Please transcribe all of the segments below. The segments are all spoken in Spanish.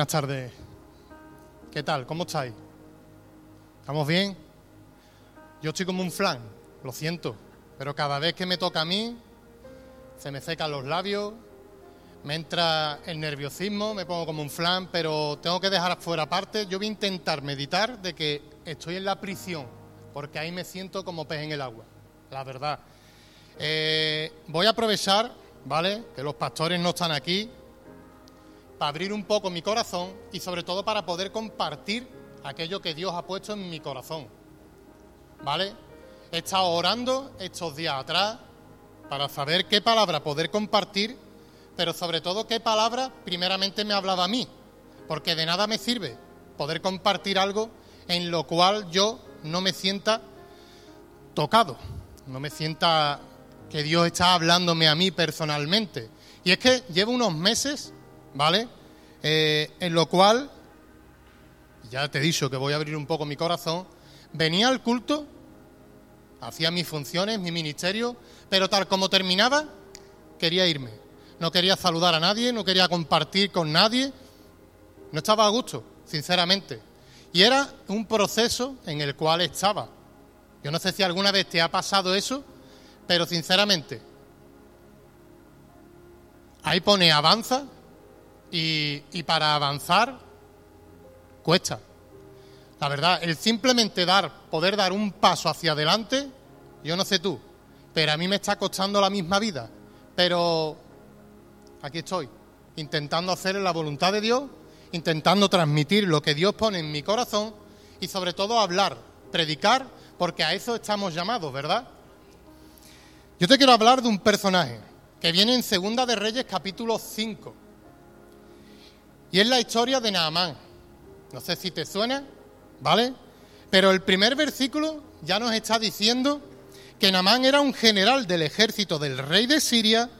Buenas tardes. ¿Qué tal? ¿Cómo estáis? ¿Estamos bien? Yo estoy como un flan, lo siento, pero cada vez que me toca a mí, se me secan los labios, me entra el nerviosismo, me pongo como un flan, pero tengo que dejar fuera aparte. Yo voy a intentar meditar de que estoy en la prisión, porque ahí me siento como pez en el agua, la verdad. Eh, voy a aprovechar, ¿vale? Que los pastores no están aquí, para abrir un poco mi corazón y sobre todo para poder compartir aquello que Dios ha puesto en mi corazón. ¿Vale? He estado orando estos días atrás para saber qué palabra poder compartir, pero sobre todo qué palabra primeramente me hablaba a mí, porque de nada me sirve poder compartir algo en lo cual yo no me sienta tocado, no me sienta que Dios está hablándome a mí personalmente. Y es que llevo unos meses ¿vale? Eh, en lo cual, ya te he dicho que voy a abrir un poco mi corazón, venía al culto, hacía mis funciones, mi ministerio, pero tal como terminaba, quería irme. No quería saludar a nadie, no quería compartir con nadie, no estaba a gusto, sinceramente. Y era un proceso en el cual estaba. Yo no sé si alguna vez te ha pasado eso, pero sinceramente, ahí pone avanza, y, para avanzar cuesta. La verdad, el simplemente dar, poder dar un paso hacia adelante, yo no sé tú, pero a mí me está costando la misma vida. Pero aquí estoy, intentando hacer la voluntad de Dios, intentando transmitir lo que Dios pone en mi corazón y sobre todo hablar, predicar, porque a eso estamos llamados, ¿verdad? Yo te quiero hablar de un personaje que viene en Segunda de Reyes capítulo 5. Y es la historia de Naamán. No sé si te suena, ¿vale? Pero el primer versículo ya nos está diciendo que Naamán era un general del ejército del rey de Siria,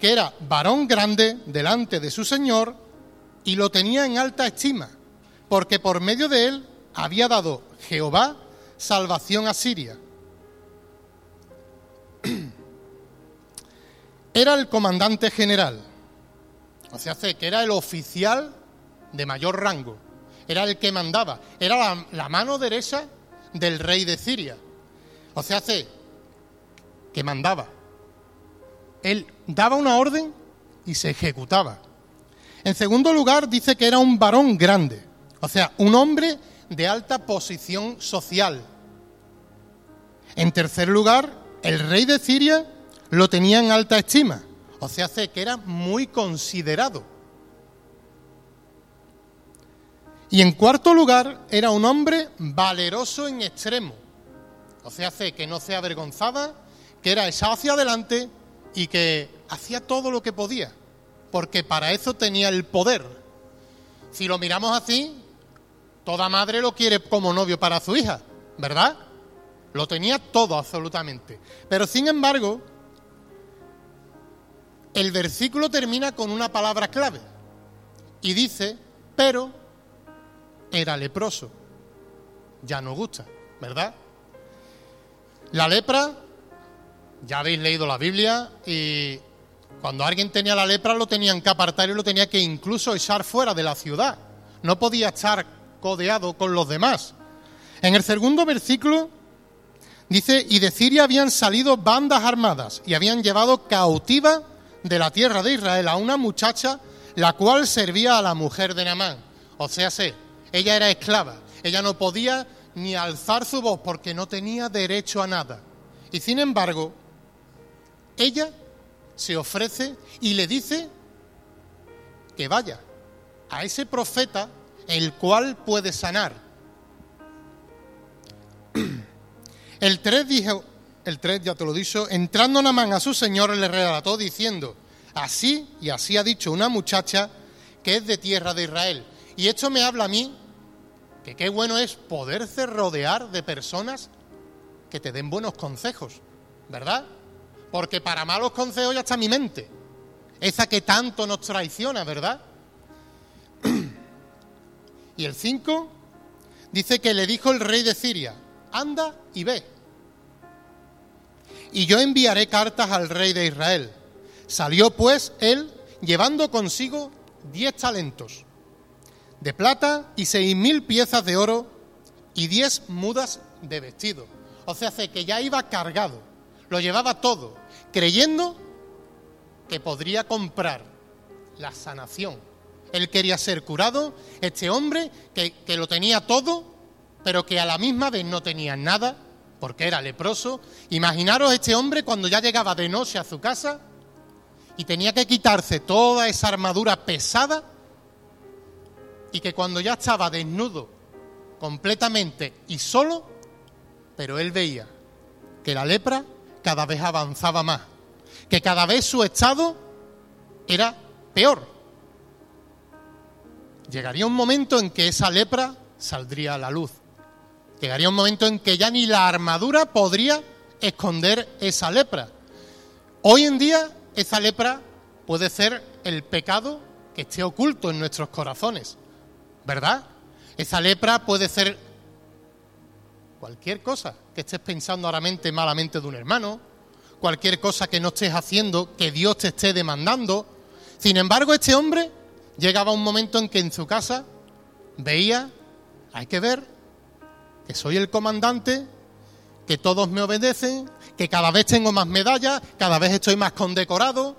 que era varón grande delante de su señor y lo tenía en alta estima, porque por medio de él había dado Jehová salvación a Siria. Era el comandante general o sea, que era el oficial de mayor rango, era el que mandaba, era la, mano derecha del rey de Siria. O sea, que mandaba. Él daba una orden y se ejecutaba. En segundo lugar, dice que era un varón grande, o sea, un hombre de alta posición social. En tercer lugar, el rey de Siria lo tenía en alta estima. O sea, hace que era muy considerado. Y en cuarto lugar, era un hombre valeroso en extremo. O sea, hace que no se avergonzaba, que era echado hacia adelante y que hacía todo lo que podía, porque para eso tenía el poder. Si lo miramos así, toda madre lo quiere como novio para su hija, ¿verdad? Lo tenía todo absolutamente. Pero sin embargo, el versículo termina con una palabra clave y dice, pero era leproso. Ya no gusta, ¿verdad? La lepra, ya habéis leído la Biblia y cuando alguien tenía la lepra lo tenían que apartar y lo tenía que incluso echar fuera de la ciudad. No podía estar codeado con los demás. En el segundo versículo dice, y de Siria habían salido bandas armadas y habían llevado cautiva de la tierra de Israel a una muchacha la cual servía a la mujer de Naamán. O sea, sé, ella era esclava, ella no podía ni alzar su voz porque no tenía derecho a nada. Y sin embargo, ella se ofrece y le dice que vaya a ese profeta el cual puede sanar. El 3 dijo, el 3 ya te lo dicho, entrando Namán a su señor le relató diciendo, así y así ha dicho una muchacha que es de tierra de Israel. Y esto me habla a mí que qué bueno es poderse rodear de personas que te den buenos consejos, ¿verdad? Porque para malos consejos ya está mi mente, esa que tanto nos traiciona, ¿verdad? y el 5 dice que le dijo el rey de Siria, anda y ve y yo enviaré cartas al rey de Israel. Salió pues él llevando consigo diez talentos. de plata y seis mil piezas de oro y diez mudas de vestido. O sea, hace que ya iba cargado, lo llevaba todo, creyendo que podría comprar la sanación. Él quería ser curado, este hombre que, que lo tenía todo, pero que a la misma vez no tenía nada, porque era leproso. Imaginaros este hombre cuando ya llegaba de noche a su casa y tenía que quitarse toda esa armadura pesada y que cuando ya estaba desnudo completamente y solo, pero él veía que la lepra cada vez avanzaba más, que cada vez su estado era peor. Llegaría un momento en que esa lepra saldría a la luz. Llegaría un momento en que ya ni la armadura podría esconder esa lepra. Hoy en día esa lepra puede ser el pecado que esté oculto en nuestros corazones, ¿verdad? Esa lepra puede ser cualquier cosa que estés pensando ahora malamente de un hermano, cualquier cosa que no estés haciendo que Dios te esté demandando. Sin embargo, este hombre llegaba un momento en que en su casa veía, hay que ver, soy el comandante, que todos me obedecen, que cada vez tengo más medallas, cada vez estoy más condecorado,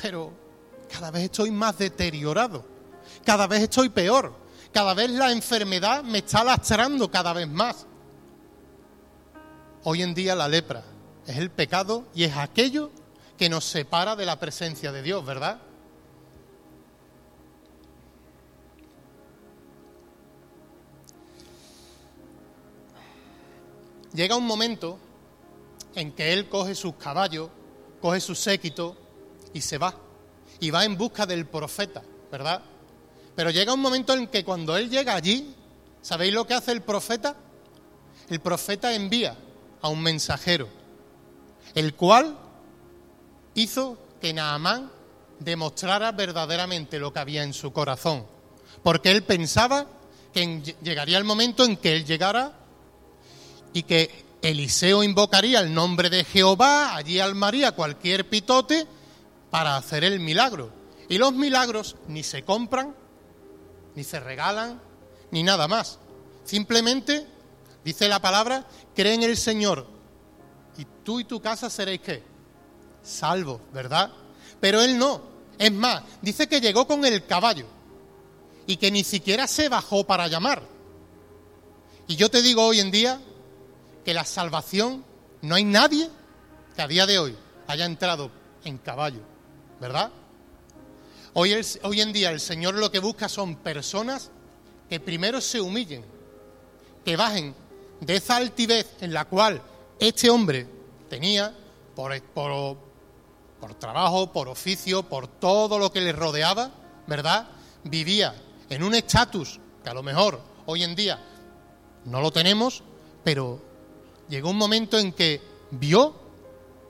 pero cada vez estoy más deteriorado, cada vez estoy peor, cada vez la enfermedad me está lastrando cada vez más. Hoy en día la lepra es el pecado y es aquello que nos separa de la presencia de Dios, ¿verdad? Llega un momento en que él coge sus caballos, coge su séquito y se va. Y va en busca del profeta, ¿verdad? Pero llega un momento en que cuando él llega allí, ¿sabéis lo que hace el profeta? El profeta envía a un mensajero, el cual hizo que Naamán demostrara verdaderamente lo que había en su corazón, porque él pensaba que llegaría el momento en que él llegara y que Eliseo invocaría el nombre de Jehová, allí almaría cualquier pitote para hacer el milagro. Y los milagros ni se compran, ni se regalan, ni nada más. Simplemente, dice la palabra, cree en el Señor y tú y tu casa seréis qué? Salvo, ¿verdad? Pero él no. Es más, dice que llegó con el caballo y que ni siquiera se bajó para llamar. Y yo te digo hoy en día, que la salvación no hay nadie que a día de hoy haya entrado en caballo, ¿verdad? Hoy, en día el Señor lo que busca son personas que primero se humillen, que bajen de esa altivez en la cual este hombre tenía por, por, por trabajo, por oficio, por todo lo que le rodeaba, ¿verdad? Vivía en un estatus que a lo mejor hoy en día no lo tenemos, pero llegó un momento en que vio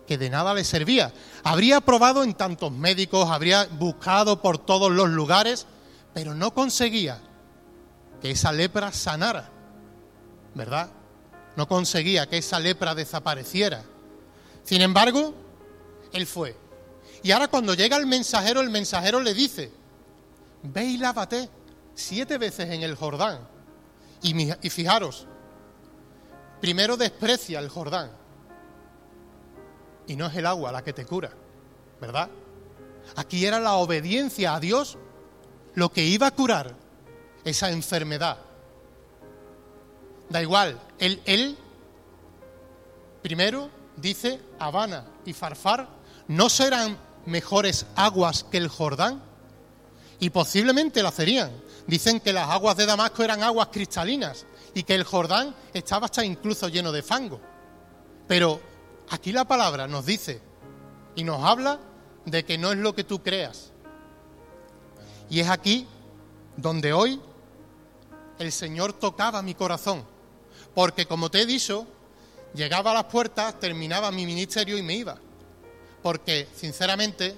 que de nada le servía. Habría probado en tantos médicos, habría buscado por todos los lugares, pero no conseguía que esa lepra sanara, ¿verdad? No conseguía que esa lepra desapareciera. Sin embargo, él fue. Y ahora cuando llega el mensajero, el mensajero le dice, ve y siete veces en el Jordán. Y fijaros, primero desprecia el Jordán. Y no es el agua la que te cura, ¿verdad? Aquí era la obediencia a Dios lo que iba a curar esa enfermedad. Da igual, él, él primero dice, Habana y Farfar no serán mejores aguas que el Jordán y posiblemente lo serían. Dicen que las aguas de Damasco eran aguas cristalinas y que el Jordán estaba hasta incluso lleno de fango. Pero aquí la palabra nos dice y nos habla de que no es lo que tú creas. Y es aquí donde hoy el Señor tocaba mi corazón. Porque como te he dicho, llegaba a las puertas, terminaba mi ministerio y me iba. Porque, sinceramente,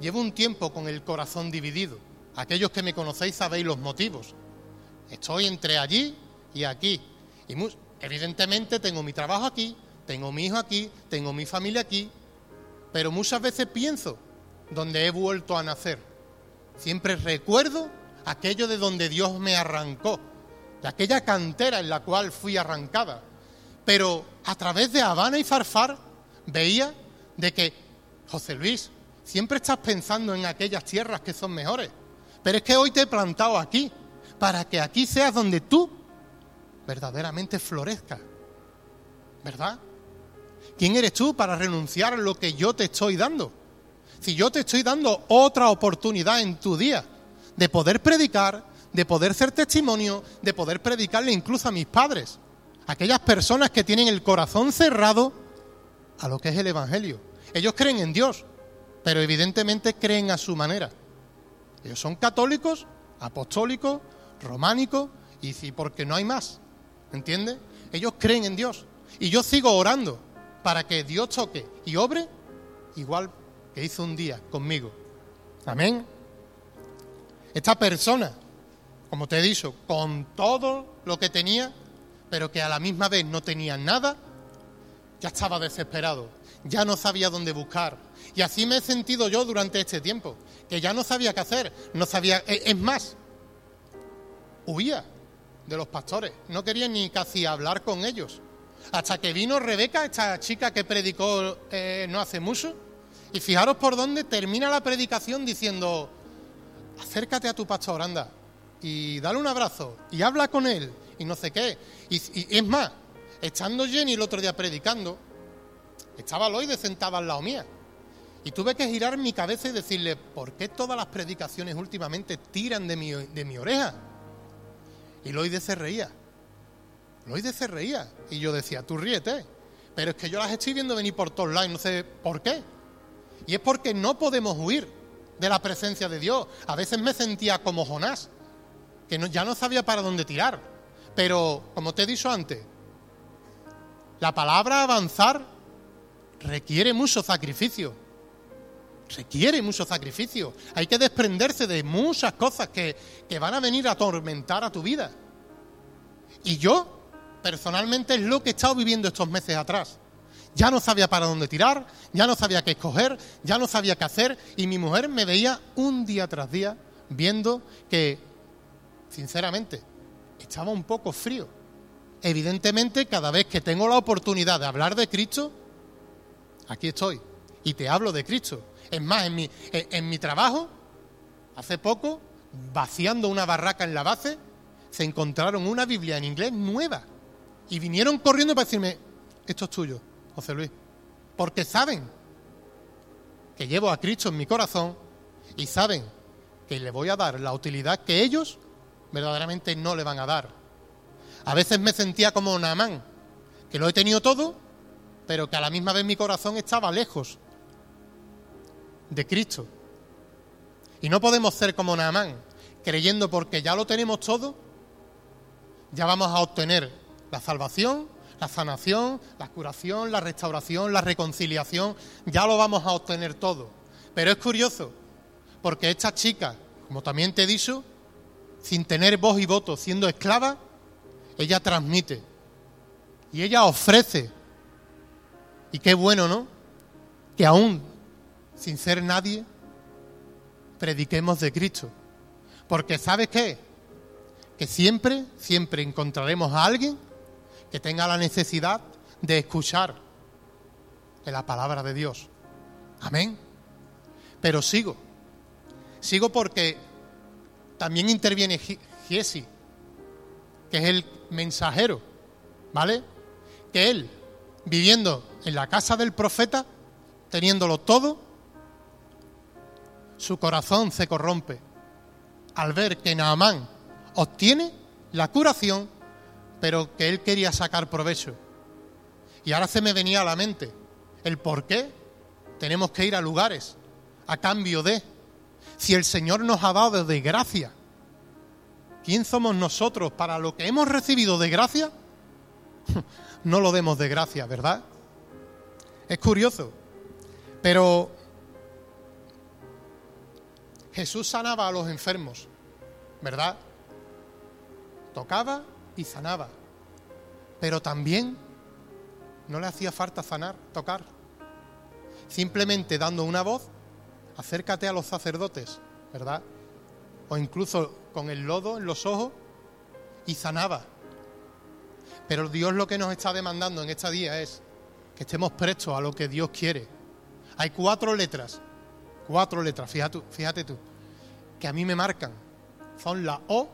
llevo un tiempo con el corazón dividido. Aquellos que me conocéis sabéis los motivos. Estoy entre allí y aquí. Y evidentemente tengo mi trabajo aquí, tengo mi hijo aquí, tengo mi familia aquí, pero muchas veces pienso donde he vuelto a nacer. Siempre recuerdo aquello de donde Dios me arrancó, de aquella cantera en la cual fui arrancada. Pero a través de Habana y Farfar veía de que, José Luis, siempre estás pensando en aquellas tierras que son mejores. Pero es que hoy te he plantado aquí, para que aquí seas donde tú verdaderamente florezcas. ¿Verdad? ¿Quién eres tú para renunciar a lo que yo te estoy dando? Si yo te estoy dando otra oportunidad en tu día de poder predicar, de poder ser testimonio, de poder predicarle incluso a mis padres, aquellas personas que tienen el corazón cerrado a lo que es el Evangelio. Ellos creen en Dios, pero evidentemente creen a su manera. Ellos son católicos, apostólicos, románicos, y si porque no hay más, ¿entiendes? Ellos creen en Dios. Y yo sigo orando para que Dios toque y obre igual que hizo un día conmigo. Amén. Esta persona, como te he dicho, con todo lo que tenía, pero que a la misma vez no tenía nada, ya estaba desesperado, ya no sabía dónde buscar. Y así me he sentido yo durante este tiempo, que ya no sabía qué hacer, no sabía, e, es más, huía de los pastores, no quería ni casi hablar con ellos. Hasta que vino Rebeca, esta chica que predicó eh, no hace mucho, y fijaros por dónde termina la predicación diciendo, acércate a tu pastor, anda, y dale un abrazo, y habla con él, y no sé qué. Y, es más, estando Jenny el otro día predicando, estaba Loide sentada al lado mía. Y tuve que girar mi cabeza y decirle, ¿por qué todas las predicaciones últimamente tiran de mi, de mi oreja? Y Loide se reía. Loide se reía. Y yo decía, tú ríete. Pero es que yo las estoy viendo venir por todos lados y no sé por qué. Y es porque no podemos huir de la presencia de Dios. A veces me sentía como Jonás, que ya no sabía para dónde tirar. Pero, como te he dicho antes, la palabra avanzar requiere mucho sacrificio. Requiere mucho sacrificio. Hay que desprenderse de muchas cosas que, que van a venir a atormentar a tu vida. Y yo, personalmente, es lo que he estado viviendo estos meses atrás. Ya no sabía para dónde tirar, ya no sabía qué escoger, ya no sabía qué hacer y mi mujer me veía un día tras día viendo que, sinceramente, estaba un poco frío. Evidentemente, cada vez que tengo la oportunidad de hablar de Cristo, aquí estoy y te hablo de Cristo. Es más, en mi, trabajo, hace poco, vaciando una barraca en la base, se encontraron una Biblia en inglés nueva y vinieron corriendo para decirme, esto es tuyo José Luis, porque saben que llevo a Cristo en mi corazón y saben que le voy a dar la utilidad que ellos verdaderamente no le van a dar. A veces me sentía como Naamán, que lo he tenido todo, pero que a la misma vez mi corazón estaba lejos de Cristo. Y no podemos ser como Naamán, creyendo porque ya lo tenemos todo, ya vamos a obtener la salvación, la sanación, la curación, la restauración, la reconciliación, ya lo vamos a obtener todo. Pero es curioso, porque esta chica, como también te he dicho, sin tener voz y voto, siendo esclava, ella transmite y ella ofrece. Y qué bueno, ¿no? Que aún sin ser nadie, prediquemos de Cristo. Porque ¿sabes qué? Que siempre, siempre encontraremos a alguien que tenga la necesidad de escuchar de la palabra de Dios. Amén. Pero sigo. Sigo porque también interviene Giesi, que es el mensajero, ¿vale? Que él, viviendo en la casa del profeta, teniéndolo todo, su corazón se corrompe al ver que Naamán obtiene la curación pero que él quería sacar provecho. Y ahora se me venía a la mente el por qué tenemos que ir a lugares a cambio de, si el Señor nos ha dado de gracia, ¿quién somos nosotros para lo que hemos recibido de gracia? No lo demos de gracia, ¿verdad? Es curioso, pero Jesús sanaba a los enfermos, ¿verdad? Tocaba y sanaba. Pero también no le hacía falta sanar, tocar. Simplemente dando una voz, acércate a los sacerdotes, ¿verdad? o incluso con el lodo en los ojos y sanaba. Pero Dios lo que nos está demandando en este día es que estemos prestos a lo que Dios quiere. Hay cuatro letras, cuatro letras, fíjate, tú, que a mí me marcan. Son la O,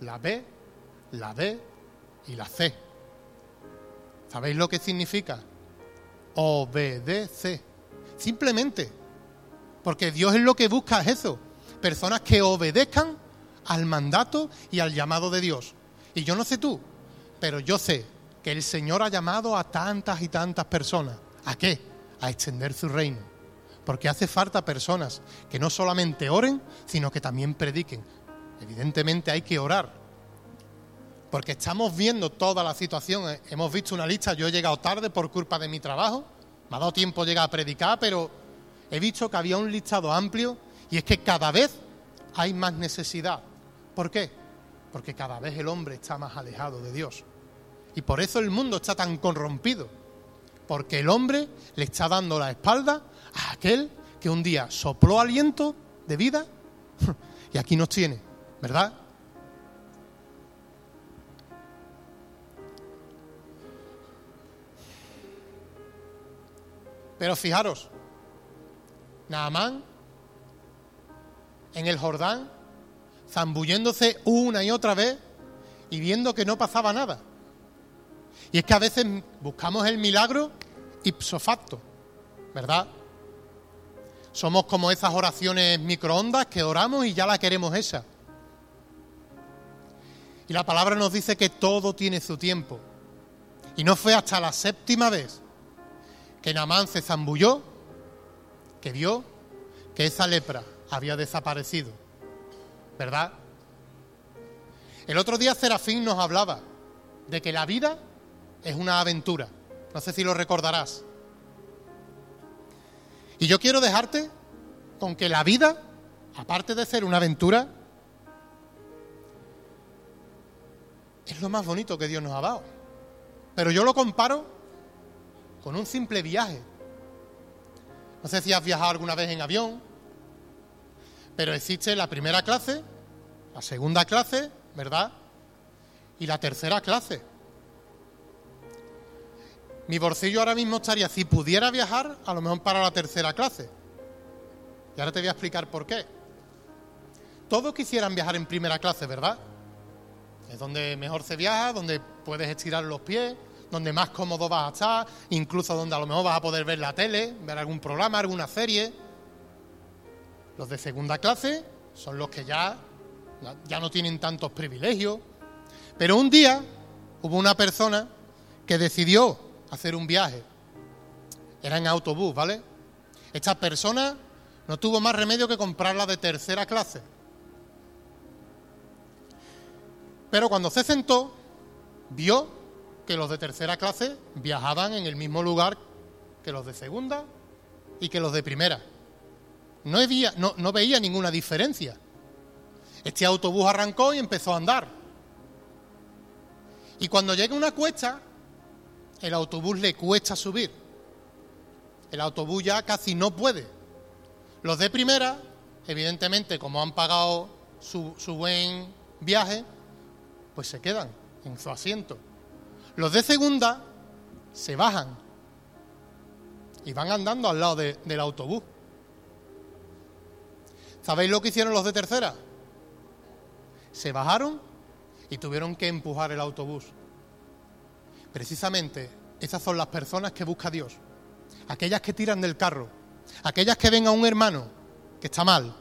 la B, la D y la C. ¿Sabéis lo que significa? Obedece. Simplemente. Porque Dios es lo que busca es eso. Personas que obedezcan al mandato y al llamado de Dios. Y yo no sé tú, pero yo sé que el Señor ha llamado a tantas y tantas personas. ¿A qué? A extender su reino. Porque hace falta personas que no solamente oren, sino que también prediquen. Evidentemente hay que orar. Porque estamos viendo toda la situación. Hemos visto una lista, yo he llegado tarde por culpa de mi trabajo. Me ha dado tiempo llegar a predicar, pero he visto que había un listado amplio y es que cada vez hay más necesidad. ¿Por qué? Porque cada vez el hombre está más alejado de Dios. Y por eso el mundo está tan corrompido. Porque el hombre le está dando la espalda a aquel que un día sopló aliento de vida y aquí nos tiene, ¿verdad? Pero fijaros, Naamán en el Jordán, zambulléndose una y otra vez y viendo que no pasaba nada. Y es que a veces buscamos el milagro ipso facto, ¿verdad? Somos como esas oraciones microondas que oramos y ya la queremos esa. Y la palabra nos dice que todo tiene su tiempo. Y no fue hasta la séptima vez que Namán se zambulló que vio que esa lepra había desaparecido. ¿Verdad? El otro día Serafín nos hablaba de que la vida es una aventura. No sé si lo recordarás. Y yo quiero dejarte con que la vida, aparte de ser una aventura, es lo más bonito que Dios nos ha dado. Pero yo lo comparo con un simple viaje. No sé si has viajado alguna vez en avión, pero existe la primera clase, la segunda clase, ¿verdad? Y la tercera clase. Mi bolsillo ahora mismo estaría, si pudiera viajar, a lo mejor para la tercera clase. Y ahora te voy a explicar por qué. Todos quisieran viajar en primera clase, ¿verdad? Es donde mejor se viaja, donde puedes estirar los pies, donde más cómodo vas a estar, incluso donde a lo mejor vas a poder ver la tele, ver algún programa, alguna serie. Los de segunda clase son los que ya, ya no tienen tantos privilegios. Pero un día hubo una persona que decidió hacer un viaje. Era en autobús, ¿vale? Esta persona no tuvo más remedio que comprarla de tercera clase. Pero cuando se sentó, vio que los de tercera clase viajaban en el mismo lugar que los de segunda y que los de primera. No, no, no veía ninguna diferencia. Este autobús arrancó y empezó a andar. Y cuando llega una cuesta, el autobús le cuesta subir. El autobús ya casi no puede. Los de primera, evidentemente, como han pagado su, buen viaje, pues se quedan en su asiento. Los de segunda se bajan y van andando al lado del autobús. ¿Sabéis lo que hicieron los de tercera? Se bajaron y tuvieron que empujar el autobús. Precisamente esas son las personas que busca Dios. Aquellas que tiran del carro. Aquellas que ven a un hermano que está mal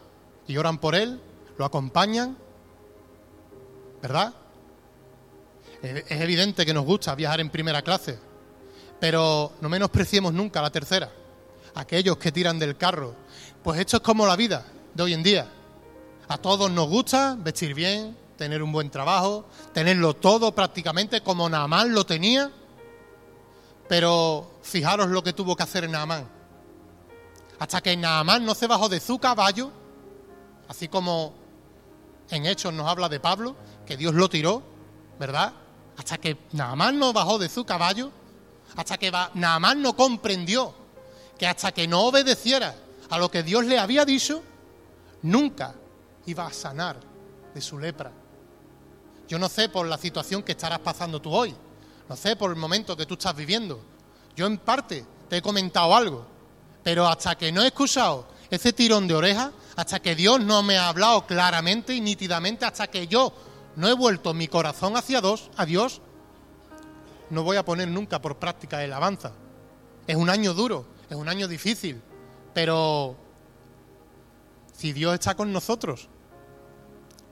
y oran por él, lo acompañan. ¿Verdad? Es evidente que nos gusta viajar en primera clase, pero no menospreciemos nunca la tercera. Aquellos que tiran del carro. Pues esto es como la vida de hoy en día. A todos nos gusta vestir bien, tener un buen trabajo, tenerlo todo prácticamente como Naamán lo tenía. Pero fijaros lo que tuvo que hacer Naamán. Hasta que Naamán no se bajó de su caballo, así como en Hechos nos habla de Pablo, que Dios lo tiró, ¿verdad? Hasta que Naamán no bajó de su caballo, hasta que Naamán no comprendió que hasta que no obedeciera a lo que Dios le había dicho, nunca iba a sanar de su lepra. Yo no sé por la situación que estarás pasando tú hoy, no sé por el momento que tú estás viviendo. Yo en parte te he comentado algo, pero hasta que no he escuchado ese tirón de oreja, hasta que Dios no me ha hablado claramente y nítidamente, hasta que yo no he vuelto mi corazón hacia Dios, Dios, no voy a poner nunca por práctica el avanza. Es un año duro, es un año difícil, pero si Dios está con nosotros,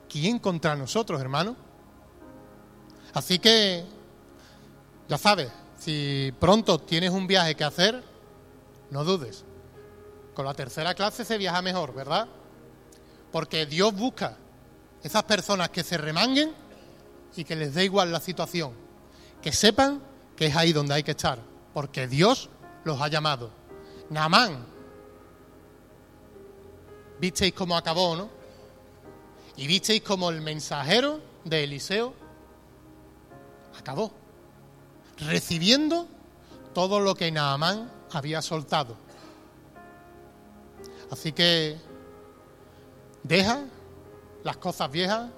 ¿quién contra nosotros, hermano? Así que, ya sabes, si pronto tienes un viaje que hacer, no dudes. Con la tercera clase se viaja mejor, ¿verdad? Porque Dios busca esas personas que se remanguen y que les dé igual la situación. Que sepan que es ahí donde hay que estar. Porque Dios los ha llamado. Naamán, visteis cómo acabó, ¿no? Y visteis cómo el mensajero de Eliseo acabó, recibiendo todo lo que Naamán había soltado. Así que deja las cosas viejas,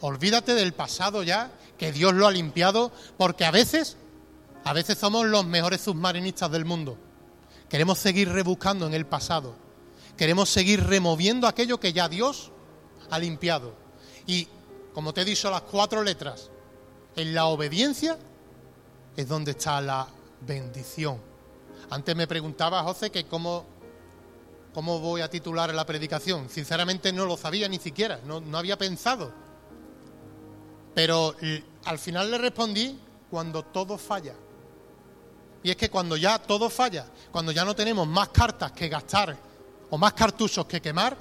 olvídate del pasado ya, que Dios lo ha limpiado, porque a veces, a veces somos los mejores submarinistas del mundo. Queremos seguir rebuscando en el pasado, queremos seguir removiendo aquello que ya Dios ha limpiado. Y, como te he dicho, las cuatro letras, en la obediencia es donde está la bendición. Antes me preguntaba José que cómo, cómo voy a titular la predicación. Sinceramente no lo sabía ni siquiera, no, no había pensado. Pero al final le respondí cuando todo falla. Y es que cuando ya todo falla, cuando ya no tenemos más cartas que gastar o más cartuchos que quemar,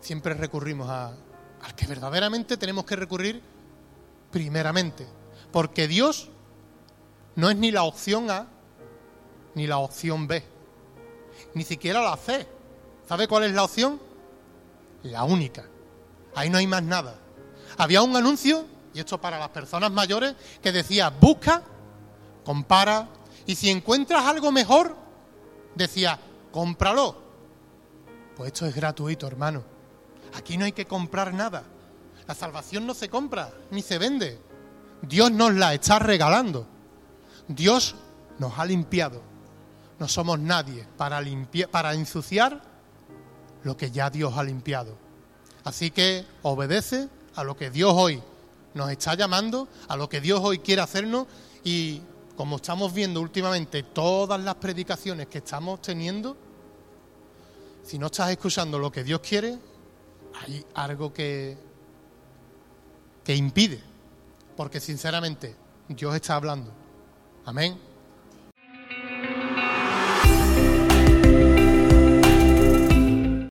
siempre recurrimos a, al que verdaderamente tenemos que recurrir primeramente. Porque Dios no es ni la opción A ni la opción B, ni siquiera la C. ¿Sabe cuál es la opción? La única. Ahí no hay más nada. Había un anuncio, y esto para las personas mayores, que decía, busca, compara, y si encuentras algo mejor, decía, cómpralo. Pues esto es gratuito, hermano. Aquí no hay que comprar nada. La salvación no se compra ni se vende. Dios nos la está regalando. Dios nos ha limpiado. No somos nadie para, para ensuciar lo que ya Dios ha limpiado. Así que obedece a lo que Dios hoy nos está llamando, a lo que Dios hoy quiere hacernos y como estamos viendo últimamente todas las predicaciones que estamos teniendo, si no estás escuchando lo que Dios quiere, hay algo que, que impide, porque sinceramente Dios está hablando. Amén.